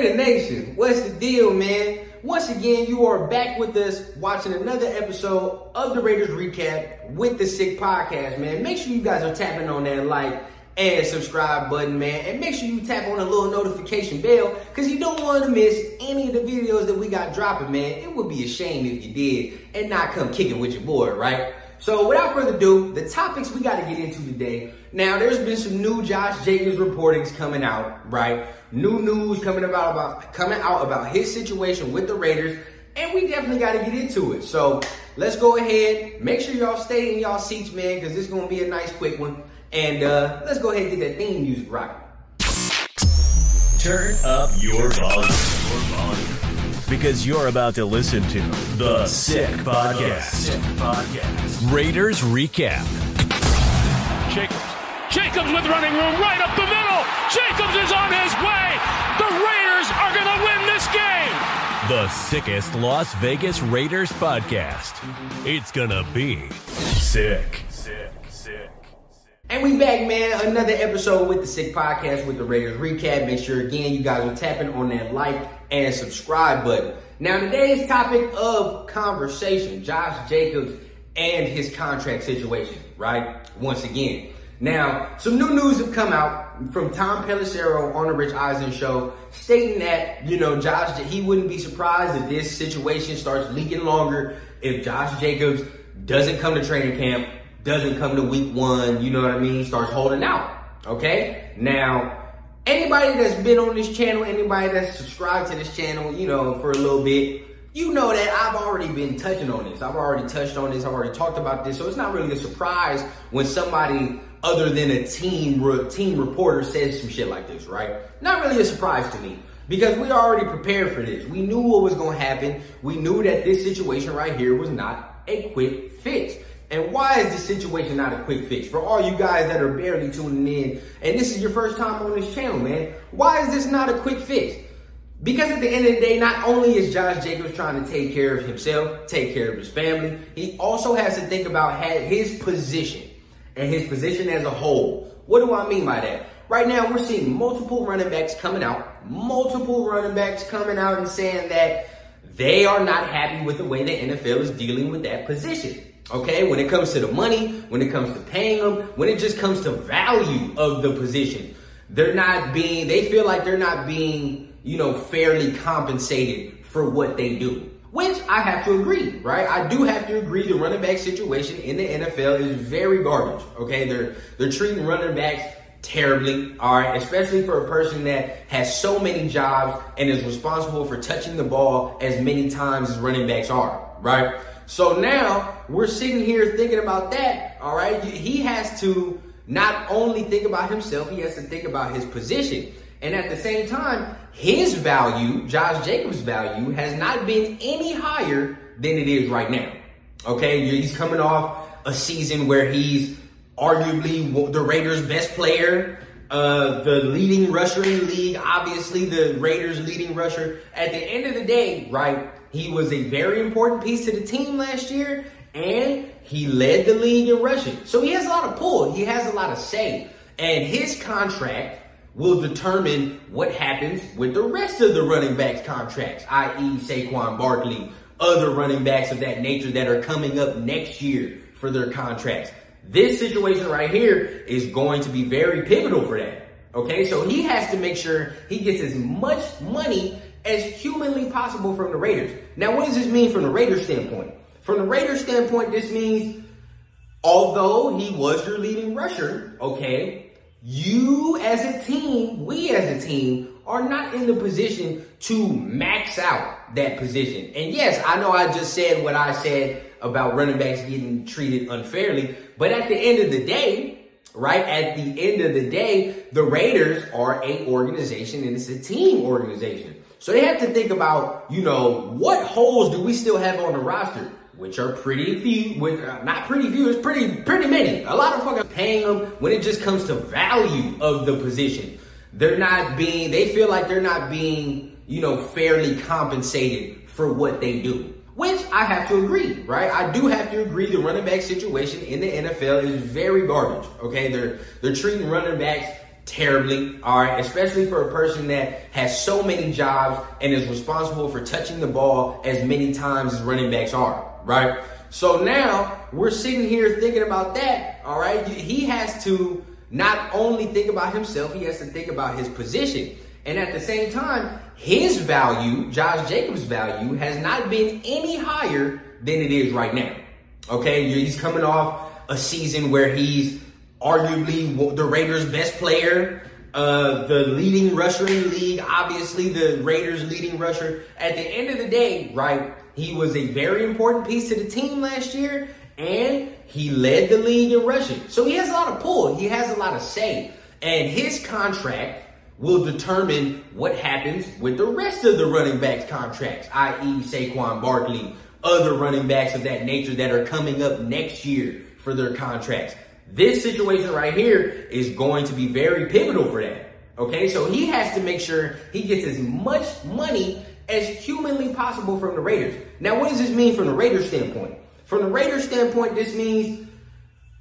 Raider Nation, what's the deal, man? Once again, you are back with us watching another episode of the Raiders Recap with the Sick Podcast, man. Make sure you guys are tapping on that like and subscribe button, man. And make sure you tap on the little notification bell because you don't want to miss any of the videos that we got dropping, man. It would be a shame if you did and not come kicking with your boy, right? So without further ado, the topics we got to get into today. Now, there's been some new Josh Jacobs reportings coming out, right? New news coming about about coming out about his situation with the Raiders, and we definitely got to get into it. So let's go ahead. Make sure y'all stay in y'all seats, man, because this is gonna be a nice quick one. And uh, let's go ahead and get that theme music rocking. Turn up your volume. Because you're about to listen to The Sick Podcast. Sick Podcast. Raiders Recap. Jacobs. Jacobs with running room right up the middle. Jacobs is on his way. The Raiders are going to win this game. The sickest Las Vegas Raiders podcast. It's going to be sick. Sick, sick. And we back, man. Another episode with the Sick Podcast with the Raiders recap. Make sure again you guys are tapping on that like and subscribe button. Now today's topic of conversation, Josh Jacobs and his contract situation, right? Once again. Now, some new news have come out from Tom Pelissero on the Rich Eisen show stating that, you know, Josh, he wouldn't be surprised if this situation starts leaking longer if Josh Jacobs doesn't come to training camp doesn't come to week one, you know what I mean, starts holding out. Okay? Now, anybody that's been on this channel, anybody that's subscribed to this channel, you know, for a little bit, you know that I've already been touching on this. I've already touched on this. I've already talked about this. So it's not really a surprise when somebody other than a team team reporter says some shit like this, right? Not really a surprise to me because we already prepared for this. We knew what was going to happen. We knew that this situation right here was not a quick fix. And why is this situation not a quick fix? For all you guys that are barely tuning in, and this is your first time on this channel, man, why is this not a quick fix? Because at the end of the day, not only is Josh Jacobs trying to take care of himself, take care of his family, he also has to think about his position and his position as a whole. What do I mean by that? Right now, we're seeing multiple running backs coming out, multiple running backs coming out and saying that they are not happy with the way the NFL is dealing with that position. Okay, when it comes to the money, when it comes to paying them, when it just comes to value of the position, they're not being, they feel like they're not being, you know, fairly compensated for what they do. Which I have to agree, right? I do have to agree the running back situation in the NFL is very garbage. Okay, they're they're treating running backs terribly, all right, especially for a person that has so many jobs and is responsible for touching the ball as many times as running backs are, right? So now we're sitting here thinking about that. All right. He has to not only think about himself, he has to think about his position. And at the same time, his value, Josh Jacobs' value, has not been any higher than it is right now. Okay. He's coming off a season where he's arguably the Raiders' best player. Uh, the leading rusher in the league, obviously the Raiders' leading rusher. At the end of the day, right, he was a very important piece to the team last year, and he led the league in rushing. So he has a lot of pull. He has a lot of say. And his contract will determine what happens with the rest of the running backs' contracts, i.e., Saquon Barkley, other running backs of that nature that are coming up next year for their contracts. This situation right here is going to be very pivotal for that. Okay, so he has to make sure he gets as much money as humanly possible from the Raiders. Now, what does this mean from the Raiders standpoint? From the Raiders standpoint, this means although he was your leading rusher, okay, you as a team, we as a team, are not in the position to max out that position. And yes, I know I just said what I said about running backs getting treated unfairly, but at the end of the day, right? At the end of the day, the Raiders are a organization and it's a team organization. So they have to think about, you know, what holes do we still have on the roster? Which are pretty few, with uh, not pretty few, it's pretty, pretty many. A lot of fucking paying them when it just comes to value of the position. They're not being, they feel like they're not being, you know, fairly compensated for what they do. Which I have to agree, right? I do have to agree the running back situation in the NFL is very garbage. Okay, they're they're treating running backs terribly, all right, especially for a person that has so many jobs and is responsible for touching the ball as many times as running backs are, right? So now we're sitting here thinking about that, all right? He has to not only think about himself, he has to think about his position. And at the same time, his value, Josh Jacobs' value, has not been any higher than it is right now. Okay, he's coming off a season where he's arguably the Raiders' best player, uh, the leading rusher in the league, obviously the Raiders' leading rusher. At the end of the day, right, he was a very important piece to the team last year, and he led the league in rushing. So he has a lot of pull. He has a lot of say. And his contract will determine what happens with the rest of the running backs contracts, i.e. Saquon Barkley, other running backs of that nature that are coming up next year for their contracts. This situation right here is going to be very pivotal for that. Okay, so he has to make sure he gets as much money as humanly possible from the Raiders. Now, what does this mean from the Raiders standpoint? From the Raiders standpoint, this means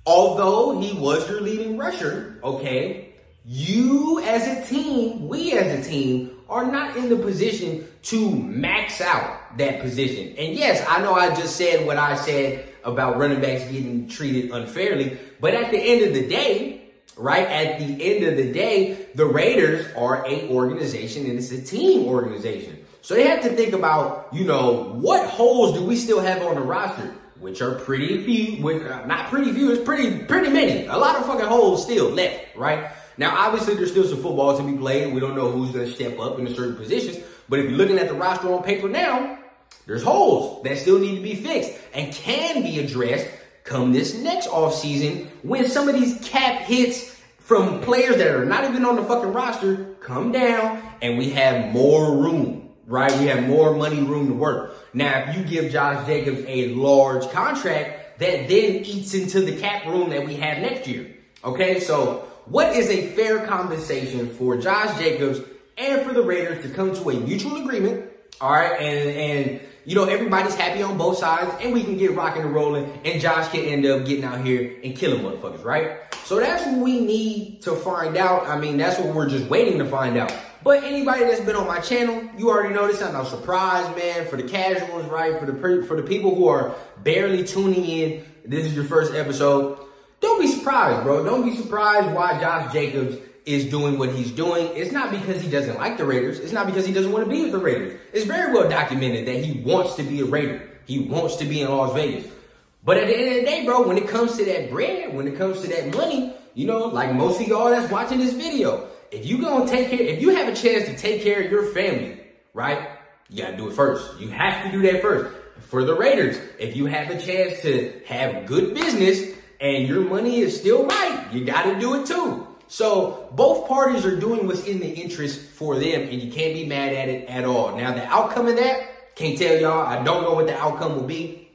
although he was your leading rusher, okay, you as a team, we as a team, are not in the position to max out that position. And yes, I know I just said what I said about running backs getting treated unfairly. But at the end of the day, right, at the end of the day, the Raiders are a organization and it's a team organization. So they have to think about, you know, what holes do we still have on the roster? Which are pretty few, which, uh, not pretty few, it's pretty, pretty many. A lot of fucking holes still left, right? Now, obviously, there's still some football to be played. We don't know who's going to step up in certain positions. But if you're looking at the roster on paper now, there's holes that still need to be fixed and can be addressed come this next offseason when some of these cap hits from players that are not even on the fucking roster come down and we have more room, right? We have more money room to work. Now, if you give Josh Jacobs a large contract, that then eats into the cap room that we have next year. Okay, so what is a fair compensation for Josh Jacobs and for the Raiders to come to a mutual agreement? All right, and and you know, everybody's happy on both sides and we can get rocking and rolling and Josh can end up getting out here and killing motherfuckers, right? So that's what we need to find out. I mean, that's what we're just waiting to find out. But anybody that's been on my channel, you already know this. I'm no surprise, man. For the casuals, right? For the for the people who are barely tuning in, this is your first episode. Don't be surprised, bro. Don't be surprised why Josh Jacobs is doing what he's doing, it's not because he doesn't like the Raiders. It's not because he doesn't want to be with the Raiders. It's very well documented that he wants to be a Raider. He wants to be in Las Vegas. But at the end of the day, bro, when it comes to that bread, when it comes to that money, you know, like most of y'all that's watching this video, if you gonna take care, if you have a chance to take care of your family, right? You gotta do it first. You have to do that first. For the Raiders, if you have a chance to have good business and your money is still right, you gotta do it too. So both parties are doing what's in the interest for them, and you can't be mad at it at all. Now, the outcome of that, can't tell y'all. I don't know what the outcome will be,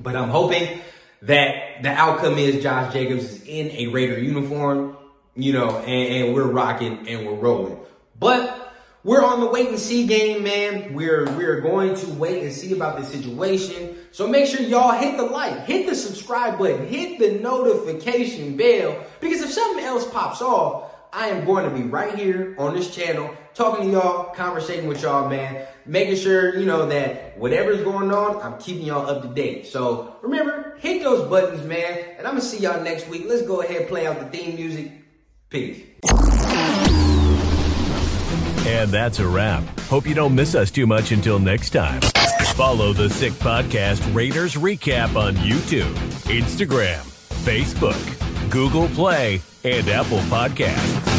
but I'm hoping that the outcome is Josh Jacobs is in a Raider uniform, you know, and, and we're rocking and we're rolling. But we're on the wait and see game, man. We're we're going to wait and see about this situation. So make sure y'all hit the like, hit the subscribe button, hit the notification bell. Because if something else pops off, I am going to be right here on this channel talking to y'all, conversating with y'all, man. Making sure, you know, that whatever's going on, I'm keeping y'all up to date. So remember, hit those buttons, man. And I'm going to see y'all next week. Let's go ahead and play out the theme music. And that's a wrap. Hope you don't miss us too much until next time. Follow the Sick Podcast Raiders Recap on YouTube, Instagram, Facebook, Google Play, and Apple Podcasts.